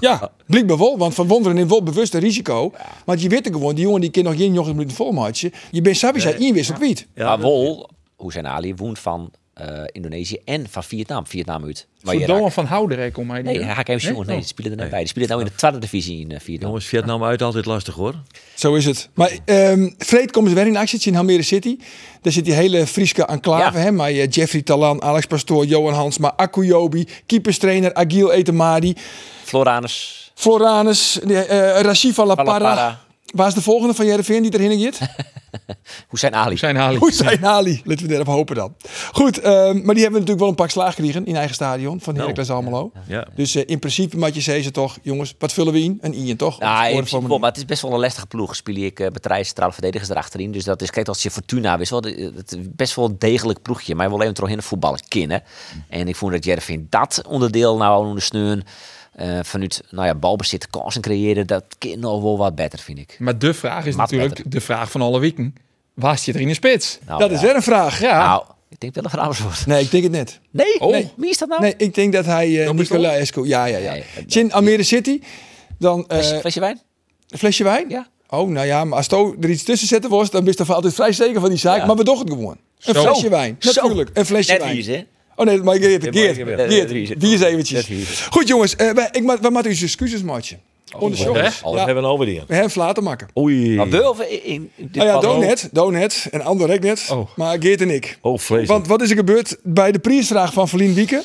Ja, blijkbaar wel. Want Van Wonderen neemt wel bewust een risico. Want je weet er gewoon, die jongen die kan nog geen 90 minuten volmaatje. Je bent Sabi zijn inwissel kwijt. Ja, maar Wol, Hussein Ali, woont van eh, Indonesië en van Vietnam. Vietnam uit. Maar je raakt- van Houderijk om mij. Nee, hij gaat even zien. Nee, die spelen er net bij. Die spelen nou in de tweede divisie in eh, Vietnam. Jongens, Vietnam uit altijd lastig hoor. Zo is het. Maar ehm Vreed komt ze weer in actie in Almere City. Daar zit die hele Frieske enclave. Ja. Hè, maar eh, Jeffrey Talan, Alex Pastoor, Johan Hansma, Akuyobi, keeperstrainer Agil Etemadi, Floranus, Floranus, eh Rashifa La Parra. Waar is de volgende van Jereveen die erheen gaat? Hussein Ali. Zijn Ali. Hoe zijn Ali? Laten we erop hopen dan. Goed, ehm, maar die hebben natuurlijk wel een pak slaag gekregen in eigen stadion van Heracles Almelo. Ja. Dus eh, in principe, Matje zei ze toch, jongens, wat vullen we in? Een Ian toch? Nou, Of in principe maar het is best wel een lastige ploeg. Speel ik uh, betrijf centrale verdedigers erachterin. Dus dat is, kijk, als je Fortuna is wel, de- het is best wel een degelijk ploegje. Maar je wil even toch in de voetballen kennen. En ik vond dat Jervin dat onderdeel nou ondersteunen. Eh vanuit, nou ja, balbezit, kansen creëren. Dat kan nog wel wat beter, vind ik. Maar de vraag is Mat natuurlijk de vraag van alle weken. Waar zit er in de spits? Nou, Dat ja. is weer een vraag. Ja. Nou, ik denk wel een verhaal wordt. Nee, ik denk het net. Nee? Oh. nee. Wie is dat nou? Nee, ik denk dat hij uh, Dan is het Nicola Esco. Ja, ja, ja. Nee, Chin Almere City. Dan eh Flesje, flesje wijn? een flesje wijn. Ja. Oh, nou ja, maar als to er iets tussen zetten was, dan ben je toch altijd vrij zeker van die zaak. Ja. Maar we doen het gewoon. Een Zo. flesje wijn. Zo. Natuurlijk, een flesje Net wijn. wie is, hè? Oh nee, maar Geert, Geert, ik heb- Geert, die is eventjes. Goed jongens, eh, wij, ik, we moeten u excuses maken. Onder de jongens. Alles Ja, hebben we over die. we hebben laten maken. Oei. Maar of in, in dit Nou ja, Donet, Donet en ander ik net. Oh. Maar Geert en ik. Oh, vreselijk. Want wat is er gebeurd bij de prijsvraag van Verlien Wieken?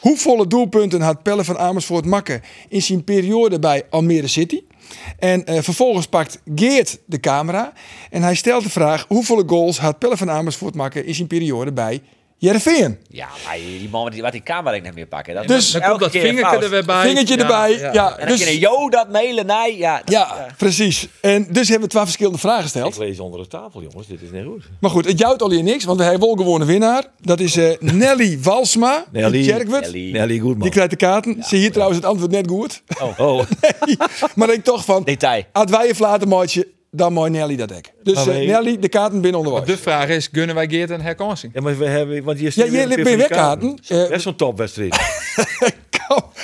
Hoeveel doelpunten had Pelle van Amersfoort Makke in zijn periode bij Almere City? En eh, vervolgens pakt Geert de camera en hij stelt de vraag: hoeveel goals had Pelle van Amersfoort Makke in zijn periode bij Jereveen? Ja, maar die man die wat die camera net meer pakken. Dat Dus- is Dan elke dat keer vingertje er weer bij. Vingertje Ja, erbij. Ja, ja. En dan dus, kunnen Jo dat mailen, nee. Ja, dat- ja, precies. En dus hebben we twee verschillende vragen gesteld. Ik lees onder de tafel, jongens. Dit is niet goed. Maar goed, het jouwt al hier niks, want we hebben wel gewoon een winnaar. Dat is eh, Nelly Walsma Nelly. Nelly. Nelly Goedman. Die krijgt de kaarten. Zie hier trouwens het antwoord net goed. Oh, maar ik toch van, Detail. Als wij een flater maatje, dan mooi Nelly dat ik. Dus eh, Nelly, de kaarten binnen onder De vraag is, kunnen wij Geert een herkansing? ja, maar we hebben... Want hier Ja, je ben je wegkaarten. Eh, Best zo'n topwedstrijd.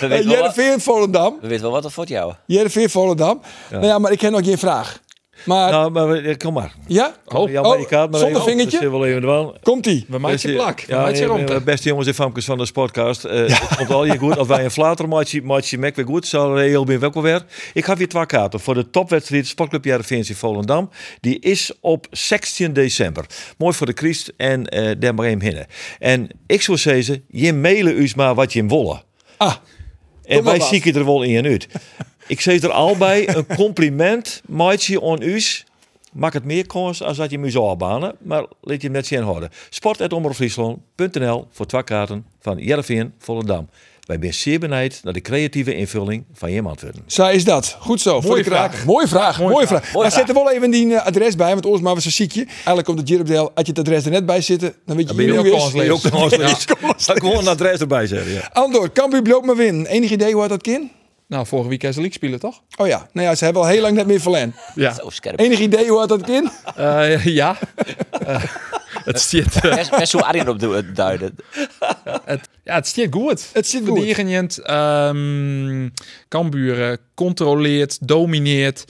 Wat- Jereveen Volendam. We weten wel wat er voor jou. Jereveen Volendam. Nou ja, maar ik heb nog geen vraag. Maar nou, maar kom maar. ja? Oh, oh, maar je kaart maar zonder even. vingertje? Dus, eh, wel even wel. Komt-ie. We maken je Beste- plak. We Ja, maken je nee, rond. eh, beste jongens en famkes van de podcast. eh Het komt al je goed. Als wij een flater matje, matje mek weer goed, zal heel welkom weer. Ik heb hier twee kaarten voor de topwedstrijd Sportclub in Volendam. Die is op 16 december. Mooi voor de Christ en eh maar hem hinnen. En ik zou zeggen, je mailen u maar wat je hem willen. Ah, En wij zieken er wel in uit. Ik zeg er al bij een compliment maatje aan u. Maak het meer kans als dat je hem zou aanbanen, maar laat je hem net zien houden. Sport.omroepfriesland.nl voor twee kaarten van Jereveen Volendam. Wij zijn zeer benijd naar de creatieve invulling van je antwoorden. zo is dat. Goed zo. voor de kraak. vraag. Mooie vraag. Mooie, vraag. Mooie maar zet er wel even die eh, adres bij, want maar we zo ziekje. Eigenlijk komt het Jirupdeel, als je het adres er net bij zitten, dan weet je ben je wie ook het is. kansloos. Ook kansloos. Zal ik gewoon een adres erbij zeggen. Ja. Andor, Cambuur bloot maar win. Enig idee hoe hard dat kind? Nou, vorige week is de league spelen, toch? Oh ja, nou ja, ze hebben al heel lang net meer verlen. Ja. Zo scherp. Enig idee hoe hard dat kind? Eh, ja. Eh, het stiert, Best, hoe Arjen op du- duiden. het, ja, het stiert goed. Het zit goed. Verdedigend. ehm Cambuur eh, controleert, domineert.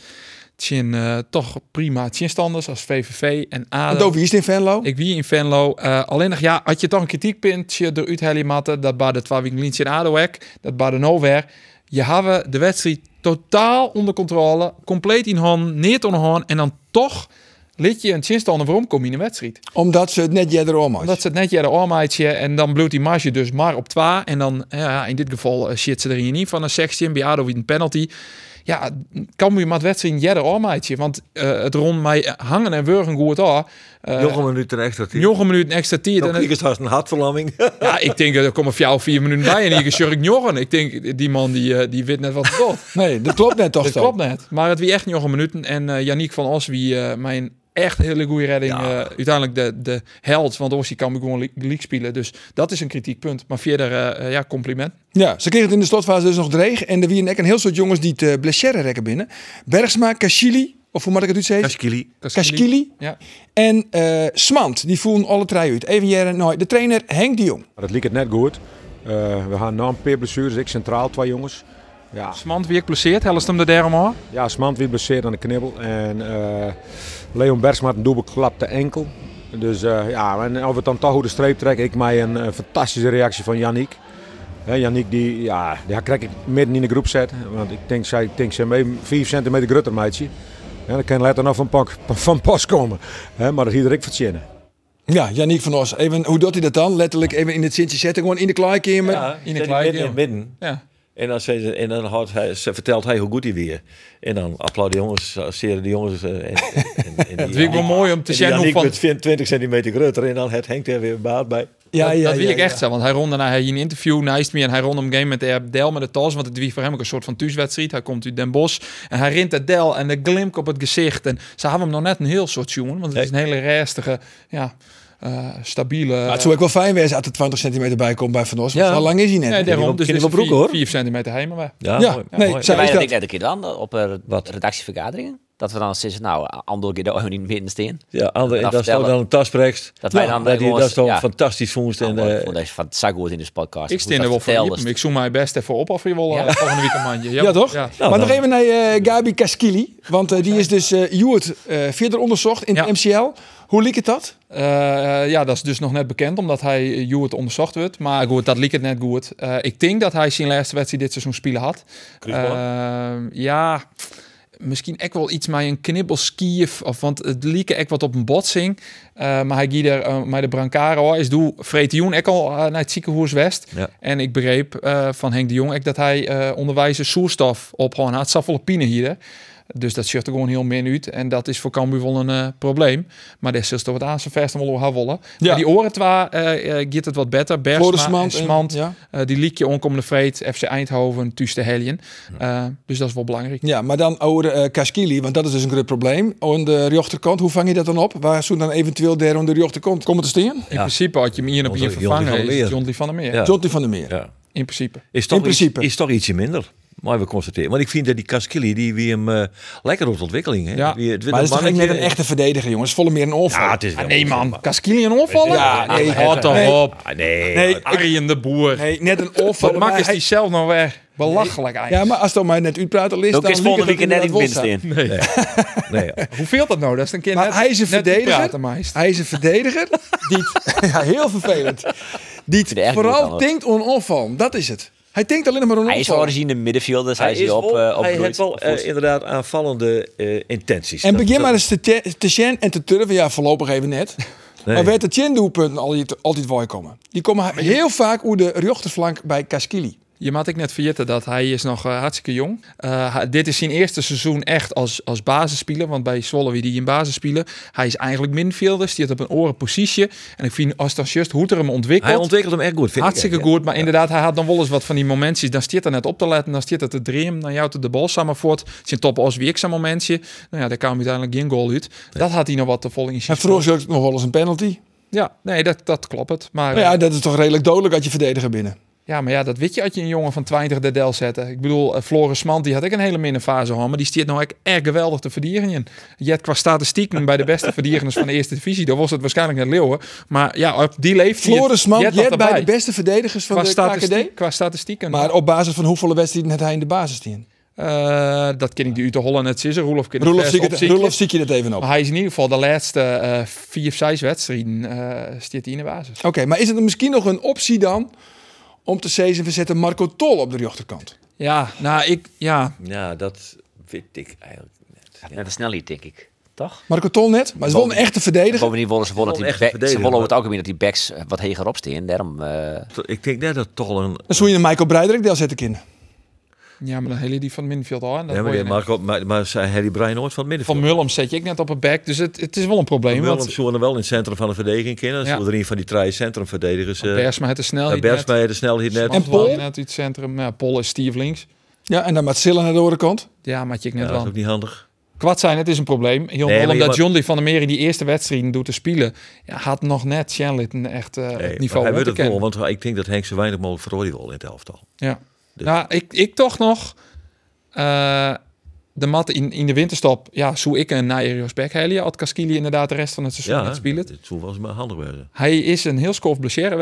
Tjen, eh, toch prima tjenstanders als VVV en ADO. Over wie is het in Venlo? Ik wie in Venlo. Eh, alleen nog, ja, had je toch een kritiekpuntje eruit halen matten, dat bij de twee weken in ADO hek, dat bij de Nowhere. Je hebben de wedstrijd totaal onder controle, compleet in hand, neer onder hand, en dan toch liet je een tjenstander waarom kom je in een wedstrijd. Omdat ze het net jij erom Omdat ze het net jaren oormaatje en dan bloedt die marge dus maar op 2 en dan ja, in dit geval eh, shit ze er hier niet van een 16 bij ADO een penalty. Ja, kan je maar het wedstrijd jaren oormaatje, want eh, het rond mij hangen en wurgen goed aan. Uh, Nog een minuut terecht. Dat nog een minuut extra tijd. Dan en het- krijg je een hartverlamming. ja, ik denk er komen voor jou vier minuten bij en hier sjurk Jorgen. Ik denk die man die, eh, die weet net wat het wordt. Nee, dat klopt net toch Dat zo. klopt net. Maar het wie echt nog een minuten en eh Yannick van Os wie eh, mijn echt hele goede redding. Ja. eh, uiteindelijk de, de held, want Ossie kan me gewoon le- league spelen. Dus dat is een kritiekpunt. Maar verder, eh, eh, ja, compliment. Ja, ze kregen het in de slotfase dus nog dreig. En er wie en een heel soort jongens die het uh, rekken binnen. Bergsma, Kashili, of hoe moet ik het uitzeggen? Kashkili. Kashkili. Ja. En eh, Smant, die voelen alle drie uit. Even jaren, nou, de trainer Henk de Jong. Maar het liep het net goed. Eh, we gaan na een paar blessures, ik centraal twee jongens. Ja, Smant wie ik pleziert, helst hem de derde aan. ja Smant weer blesseerd aan de knibbel. En eh, Leon Bergsma had een dubbelklapte enkel. Dus eh, ja, en of we het dan toch hoe de streep trekken. Ik mij een, eh, fantastische reactie van Yannick. Hè, Yannick die, ja, die krijg ik midden in de groep zet. Want ik denk, zij, ik denk, ze mee 5 centimeter groter meidje. Ja, dan kan later nog van, pak, van pas komen. Hè, maar dat hier ik verzinnen. Ja, Janiek van Os. Even, hoe doet hij dat dan? Letterlijk even in het zintje zetten, gewoon in de kleikamer. Ja, in de klein, midden ja. het. En dan, zei ze, en dan houdt hij, ze vertelt hij hoe goed hij weer. En dan applauderen jongens, asseren de jongens. eh, En, en, Dat vind ik wel mooi om te zien hoe Yannick van... met 20 centimeter groter en dan het hangt er weer baat bij. Ja, dat ja, dat weet ja, ik echt ja. zo, want hij ronde naar hij een interview naast me en hij rond hem game met de Del met de tas, want het wie voor hem ook een soort van thuiswedstrijd. Hij komt uit Den Bosch en hij rint het Del en de glimp op het gezicht en ze hebben hem nog net een heel soort jongen, want het is een hele restige, ja, eh, stabiele. Maar het zou ook wel fijn wezen als er 20 centimeter bij komt bij Van Os. Ja. Hoe lang is hij net? nee, daarom, dus is wel broek, hoor. 4 centimeter heen, maar Ja, Ja, mooi. nee, mooi. zij- Wij is dat net een keer dan op uh, redactievergaderingen. Dat we dan zeggen, nou, Andor keer daar in het midden staan. Ja, Ander, en Dan dat is vertellen. dan een tasbrekst. Dat wij Ja, dan dat, die, dat is toch ja. fantastisch vond. En, ik vond deze van het goed in deze podcast. ik steen er wel voor. Ik zoek mij best even op of je wil Ja. eh, volgende week een mandje. Ja, toch? Ja. Nou, maar dan- nog even naar eh, Gabi Kaskili. Want eh, die is dus eh eh, verder onderzocht in Ja. het MCL. Hoe liep het dat? Eh, ja, dat is dus nog net bekend, omdat hij uh, Hewitt onderzocht wordt. Maar goed, dat liep het net goed. Eh, ik denk dat hij zijn laatste wedstrijd dit seizoen spelen had. Eh, ja, misschien echt wel iets met een knibbelskief. Of, want het liep echt wat op een botsing. Eh, maar hij ging er uh, met de Brancaro. Is doe Vreetioen ook al uh, naar het ziekenhuis West. Ja. En ik begreep van Henk de Jong ook dat hij onderwijzer zoerstof op gewoon had. Hier. Dus dat ziet er gewoon heel min uit. En dat is voor Cambuur wel een uh, probleem. Maar dat is toch wat aan zijn vast wel gaan wollen. Ja. Maar die oren twa uh, uh, gaat het wat beter. Bergsma en Smant. ja. Uh, die liek je onkomende vreed. FC Eindhoven, Thuis de Helien. Uh, dus dat is wel belangrijk. Ja, maar dan over uh, Kaskili, want dat is dus een groot probleem. Aan de rechterkant, hoe vang je dat dan op? Waar zou dan eventueel der aan de rechterkant komen te staan? In principe had je hem hier op hier vervangen. Jonty van der Is Meer. Jonty van der Meer. Ja. Johnny van der Meer. ja. In principe. Is toch, In principe. Iets, is toch ietsje minder. Maar we constateren. Want ik vind dat die Kaskili, die wie hem eh, lekker op de ontwikkeling. Hè? Ja. Wie, het, Maar dat is toch niet net een echte verdediger, jongens. Volle meer een onval. Ja, het is wel Ah, nee man, maar- Kaskili een onvallen? Ja, nee, Houd toch nee. op. Ah, nee. Nee, Arjen de Boer. Nee, net een onval. Wat maar mak is hij- die zelf nou weer? Belachelijk Ja, eigenlijk. maar als het mij net uitpraten ligt, Ook dan is volgende het week net in midden wel staan. nee. Hoe veelt dat nou? Dat is een keer Maar net, hij is een verdediger. Hij is een verdediger die, ja, heel vervelend, die vooral dan, denkt aan onval. Dat is het. Hij denkt alleen maar aan Hij is origine dus hij, Hij, is hier op, eh, op hij heeft wel eh, inderdaad aanvallende eh, intenties. En Dat- begin dat- maar eens te, te, te zien en te turven. Ja, voorlopig even net. Nee. Maar werd de chin-doelpunten altijd, altijd wel komen. Die komen heel vaak over de rechterflank bij Kaskili. Je moet ik net vergeten dat hij is nog eh, hartstikke jong. Eh, dit is zijn eerste seizoen echt als, als basisspeler. Want bij Zwolle wie die in basis spelen. Hij is eigenlijk midfielder. Die op een oren positie. En ik vind als dan just hoe er hem ontwikkelt. Hij ontwikkelt hem echt goed. Vind Hartstikke ik, goed, maar inderdaad, hij had dan wel eens wat van die momentjes. Dan stiert er net op te letten, dan stiert het te dream. Dan jouwt de bal samen voort. Zijn top als wie ik zo'n momentje. Nou ja, daar kwam uiteindelijk geen goal uit. Dat had hij nog wat te vol in En vroeger ook nog wel eens een penalty. Ja, nee, dat, dat klopt het. Maar, Maar ja, ja, dat is toch redelijk dodelijk als je verdediger binnen. Ja, maar ja, dat weet je als je een jongen van 20 de del zetten. Ik bedoel, uh, Floris Mand, die had ik een hele minne fase gehad, maar die stiert nou echt erg geweldig te verdedigen. Je hebt qua statistieken bij de beste verdedigers van de eerste divisie, dan was het waarschijnlijk net Leeuwen. Maar ja, op die leeftijd... Floris Man, je hebt bij de beste verdedigers van qua, de statistiek, KKD. qua statistieken. Maar op basis van hoeveel wedstrijden had hij in de basis staan? Eh, dat ken ik de Holland het is. Roelof ken Roelof, zie je dat even op. Maar hij is in ieder geval de laatste eh, vier, vijf wedstrijden uh, hij in de basis. Oké, maar is het misschien nog een optie dan om te zeggen, we zetten Marco Tol op de rechterkant? Ja, nou, ik, ja, Ja, dat weet ik eigenlijk net. Net een snelheid, denk ik. Toch? Marco Tol net, maar het is wel een echte verdediger. Bovendien willen ze willen dat Wel die echt ze het maar- algemeen dat die backs eh, wat heger opstaan. Daarom, eh, Ik denk net dat wel een... Dan zou je een Michael Breiderijk deel zetten in. Ja, maar dan heel je die van middenveld aan. Dat Ja, maar. Marco, maar, maar zei Harry Brian nooit van het Van. Mullum zet je ik net op een back, dus het, het is wel een probleem. Zou er wel in het centrum van de verdediging kennen. Ja. Er een van die drie centrumverdedigers. uh, Bersma het de snelheid Bersma de snelheid net. En Pol? net uit het centrum. Ja, Pol is Steve links. Ja, en dan met Silla naar de andere kant. Ja, maar je ik Ja, net dat is wel. ook niet handig. Kwad zijn, het is een probleem. Heel Nee, maar omdat John Lee van der Meer in die eerste wedstrijden doet te spelen, ja, had nog net Shanlit een echt eh, Nee, het niveau hij wil het wel, want ik denk dat Henk zo weinig mogelijk verrooien wil in het elftal. Ja. Dus- Nou, ik, ik toch nog. eh, de mat in, in de winterstop. Ja, zo ik een Nairios Beckhelie. Had Kaskili inderdaad de rest van het seizoen Ja, niet spelen. het zou wel eens maar handig wezen. Hij is een heel skof blessure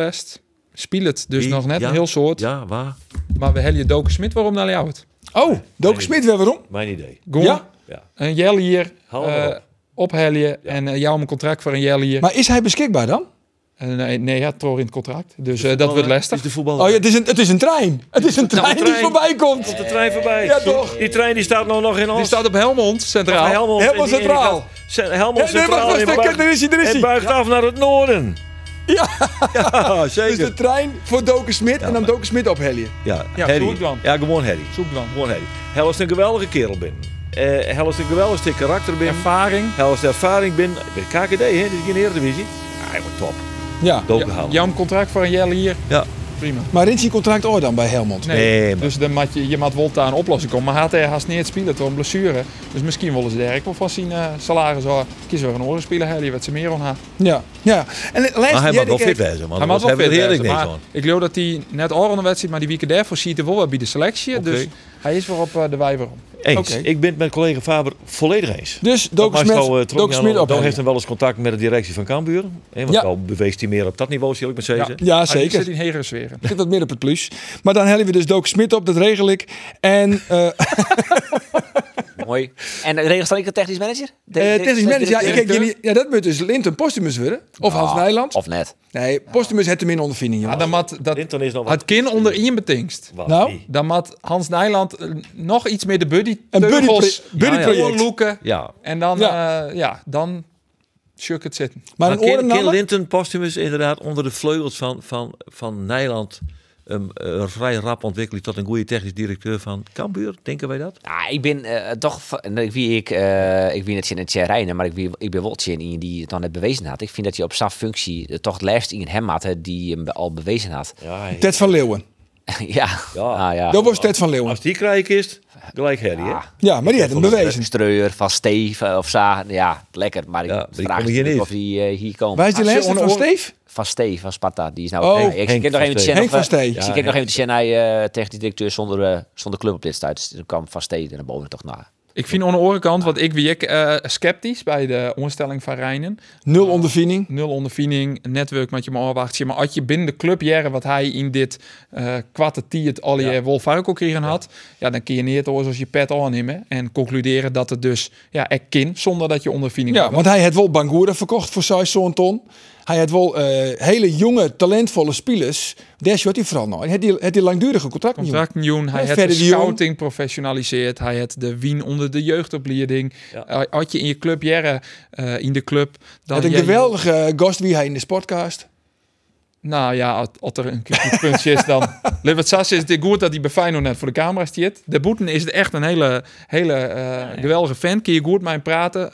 het dus Wie? nog net Ja, een heel soort. Ja, waar? Maar we hebben je Doken Smit waarom naar jou het. Oh, Doken Smit weer waarom? Mijn idee. Gewoon Ja? Ja. een jel hier, hem eh, op. en eh, jou een contract voor een jel hier. Maar is hij beschikbaar dan? Eh, nee, nee, ja, Troor in het contract. Dus eh, dat wordt Is lastig. de voetbal. Oh ja, het is een, het is een trein. Het is een trein die trein. voorbij komt. de trein voorbij. Ja, toch? Die trein die staat nou nog in ons. Die staat op Helmond, centraal. Helmond, Helemaal en die- en die centraal. Helmond centraal. is hij, daar is hij. buigt af naar het noorden. Ja. Ja, Dus zeker. de trein voor Doken Smit en dan Doken Smit opheljen. Ja, Ja, Harry. dan. Ja, gewoon Harry. Zoek dan. Gewoon Harry. Hij is een geweldige kerel binnen. Eh hij is een geweldig stuk karakter binnen. Ervaring. Hij is de ervaring binnen. Bij KKD, hè? Dit is geen Eredivisie. Ja, hij wordt top. Ja. Jouw contract voor een jel hier. Ja. Prima. Maar hij contract ooit dan bij Helmond? Nee, Nee, maar- dus dan moet je, je moet wel daar een oplossing komen. Maar had hij haast niet het spelen door een blessure. Dus misschien willen ze daar ook van zijn eh, salaris al. Kies weer een oren spelen, hij wat ze meer aan had. Ja. ja. En lijst, Maar hij mag wel fit wezen. Want Hij mag wel hebben we fit wezen, maar aan. ik geloof dat hij net al de wedstrijd, maar die weken daarvoor ziet hij wel bij de selectie. Dus hij is weer op eh, de wijver om. Eens. Ik ben het met collega Faber volledig eens. Dus Dat Doken Smit, eh, Tromjan, Dan heeft hij wel eens contact met de directie van Cambuur. Hè, want Ja. al beweest hij meer op dat niveau, zal ik maar zeggen. Ja, Hij zeker. zit in hegere sferen. Zit wat meer op het plus. Maar dan hellen we dus Doken Smit op, dat regel ik. En eh Mooi. En dan ik de technisch manager? De, eh technisch de- manager, ja, ik jullie, ja, dat moet dus Linton Postumus worden. Of Hans Ah, Nijland. Of net. Nee, Postumus heeft hem in ondervinding, Ja, jongen. dan moet dat, Linton is nog wat. het kind onder één betingst. Wat Nou? Dan moet Hans Nijland eh, nog iets meer de buddy buddy teugels pro- buddy Ja, ja. project. doorloeken. Ja. En dan, Ja. ja, ja dan het zitten. Maar Maar een Ken, Linton Postumus inderdaad onder de vleugels van, van, van Nijland um, uh, vrij rap ontwikkeld tot een goede technisch directeur van Cambuur. Denken wij dat? Ja, ik ben eh, toch, nou, wie ik, eh, ik ben het in het Rijnen, maar ik ben, ik ben wel in die het dan net bewezen had. Ik vind dat hij op zijn functie eh, toch het lijst in hem had, hè, die hem al bewezen had. Ja, Ted van Leeuwen. ja, Ja. Ah, ja. Dat was Ted van Leeuwen. Als die krijg is, gelijk hè? Ah, Ja, maar die had hem bewezen. Streuer van Steef eh, of Sa, ja, lekker. Maar ik vraag me niet. of die eh, hier komen. Waar is die je lijst van Steef? Van Steef, van Sparta. Die is nou. Oh, Nee, ik zie nog even de. Henk van. Ik nog even de Chennai uh, technisch directeur zonder, eh, zonder club op dit stuit. Dus toen kwam Van Stee naar boven toch naar. Ik vind aan de andere kant, want ik wie ik eh, sceptisch bij de omstelling van Rijnen. Nul ondervinding. Nul ondervinding, netwerk met je maar afwacht. Maar als je binnen de club jaren wat hij in dit eh kwarte het al je Wolf Farco kregen had, ja. dan kun je niet als je pet aannemen en concluderen dat het dus ja, er kind zonder dat je ondervinding Ja, want hij had wel Bangura verkocht voor 6 zo'n ton. Hij had wel eh, hele jonge, talentvolle spelers. Daar wat hij vooral nog. Hij had die, had die langdurige contract. niet, contract miljoen. Hij Ja, heeft de Jong. scouting professionaliseerd. Hij heeft de wien onder de jeugdopleiding. Ja. Als je in je club jaren eh, in de club, dan Had een geweldige gast wie hij in de sportcast. Nou ja, als- als er een kritiekpuntje is, dan... Levert is het goed dat hij bij Feyenoord net voor de camera zit. De Boeten is het echt een hele, hele eh, geweldige fan. Kun je goed met hem praten.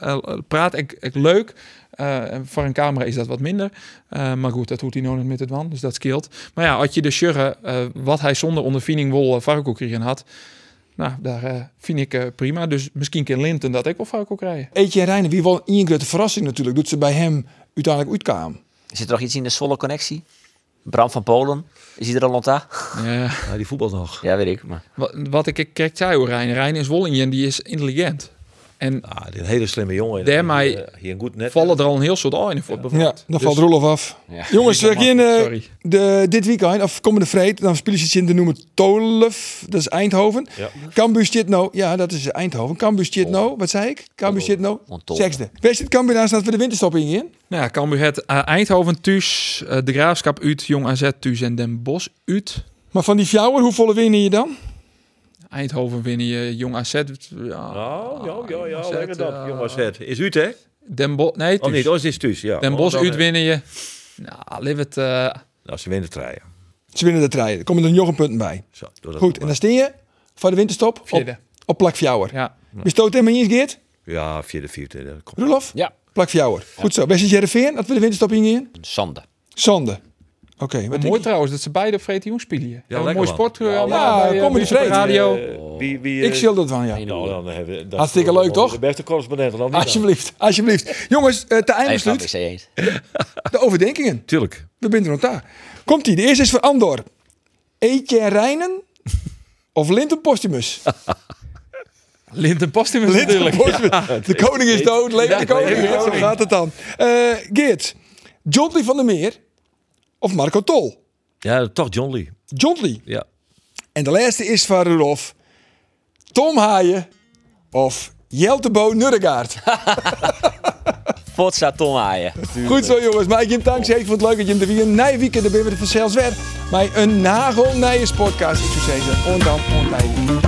Praat ik, ik leuk. Eh, en voor een camera is dat wat minder. Eh, maar goed, dat doet hij nog niet met het wan, dus dat scheelt. Maar ja, als je de sjugge, eh wat hij zonder ondervinding wel uh, had... Nou, daar eh, vind ik eh, prima. Dus misschien kan Linton dat ik wel Varko krijgen. Eetje en Reine, wie wel een grote verrassing natuurlijk. Doet ze bij hem uiteindelijk uitkwamen. Zit er nog iets in de Zwolle connectie? Bram van Polen, is hij er al daar? Ja, Ja, die voetbal nog. Ja, weet ik. Maar. wat, wat ik kijk zei hoor, Rijn. Rijn is Wolling en die is intelligent. En Ah, dit is een hele slimme jongen. Daarmee Eh, hier een goed net. vallen er al een heel soort einden voor Ja, bijvoorbeeld. dan Dus- valt Roelof af. Ja. Jongens, we gaan eh, de, dit weekend, of komende vreed, dan spelen ze in de noemen Tolef. Dat is Eindhoven. Ja. Cambuur zit nou, ja, dat is Eindhoven. Cambuur zit nou, wat zei ik? Cambuur zit nou, zesde. Wees het Cambuur daar staat voor de winterstop in? Nou ja, Cambuur het eh, Eindhoven thuis, eh, de Graafschap uit, Jong AZ thuis en Den Bosch uit. Maar van die fjouwer, hoeveel winnen je dan? Eindhoven winnen je, Jong AZ. Ja, Nou, ja, ja, ja. AZ, Lekker dat, eh, jongens. Het is Utrecht. Den Bosch, nee, Of niet? Oh, het is thuis, ja. Den Oh, uit eh, winnen je. Nou, live het. eh, Nou, ze winnen treien. Ze winnen de treien. Er komen er nog een punten bij. Zo, doe dat Goed, en dan steen je voor de winterstop op, vierde. op plak fjouwer. Ja. Bestoot hem maar eens, Geert? Ja, vierde, vierde. Roelof? Ja, Plak fjouwer. Goed zo. Best is Jereveen, dat we de winterstop in gaan? zonde. Oké, wat denk Mooi trouwens dat ze beide op Jong spelen. Ja, een mooi sport. Ja, Ja, ja, de Vreten. radio. Eh, wie, wie, Ik eh, schil dat van, ja. Nou, dan hebben we dat Hartstikke leuk, toch? De beste correspondent dan. Alsjeblieft, alsjeblieft. Jongens, eh, te einde van. De overdenkingen. Tuurlijk. We binden er nog daar. Komt-ie. De eerste is voor Andor. Eetje en Rijnen of Linton Postumus? Linton natuurlijk. Postumus. De koning is dood, leven de koning. Zo gaat het dan. Eh Geert, John Lee van der Meer of Marco Tol? Ja, toch John Lee. John Lee. Ja. En de laatste is van Rudolf. Tom Haaien of Jeltebo Nurregaard? Potsa Tom Haaien. Goed zo jongens, maar ik je dank zeker het leuk dat je hem er weer een weekend dan ben we er vanzelfs weer. Met een nagel sportcast. Ik zou zeggen, on dan, on tijd.